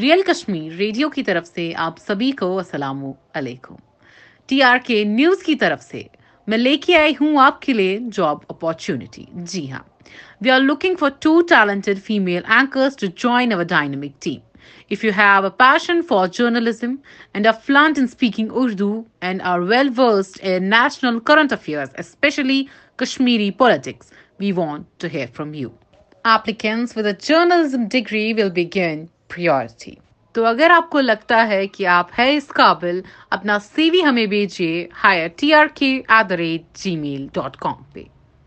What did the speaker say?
real Kashmir radio کی طرف سے آپ سبھی کو السلام علیکم ٹی آر کے نیوز کی طرف سے میں لے کے آئی ہوں آپ کے لیے جاب اپارچونیٹی جی ہاں a passion for journalism and a fluent speaking Urdu and are well versed current affair especially Kashmiri politics we hear from you journalism degree will begin priority تو اگر آپ کو لگتا ہے کہ آپ ہے اس قابل اپنا سی وی ہمیں بھیجیے hire T R K at the rate Gmail dot com پہ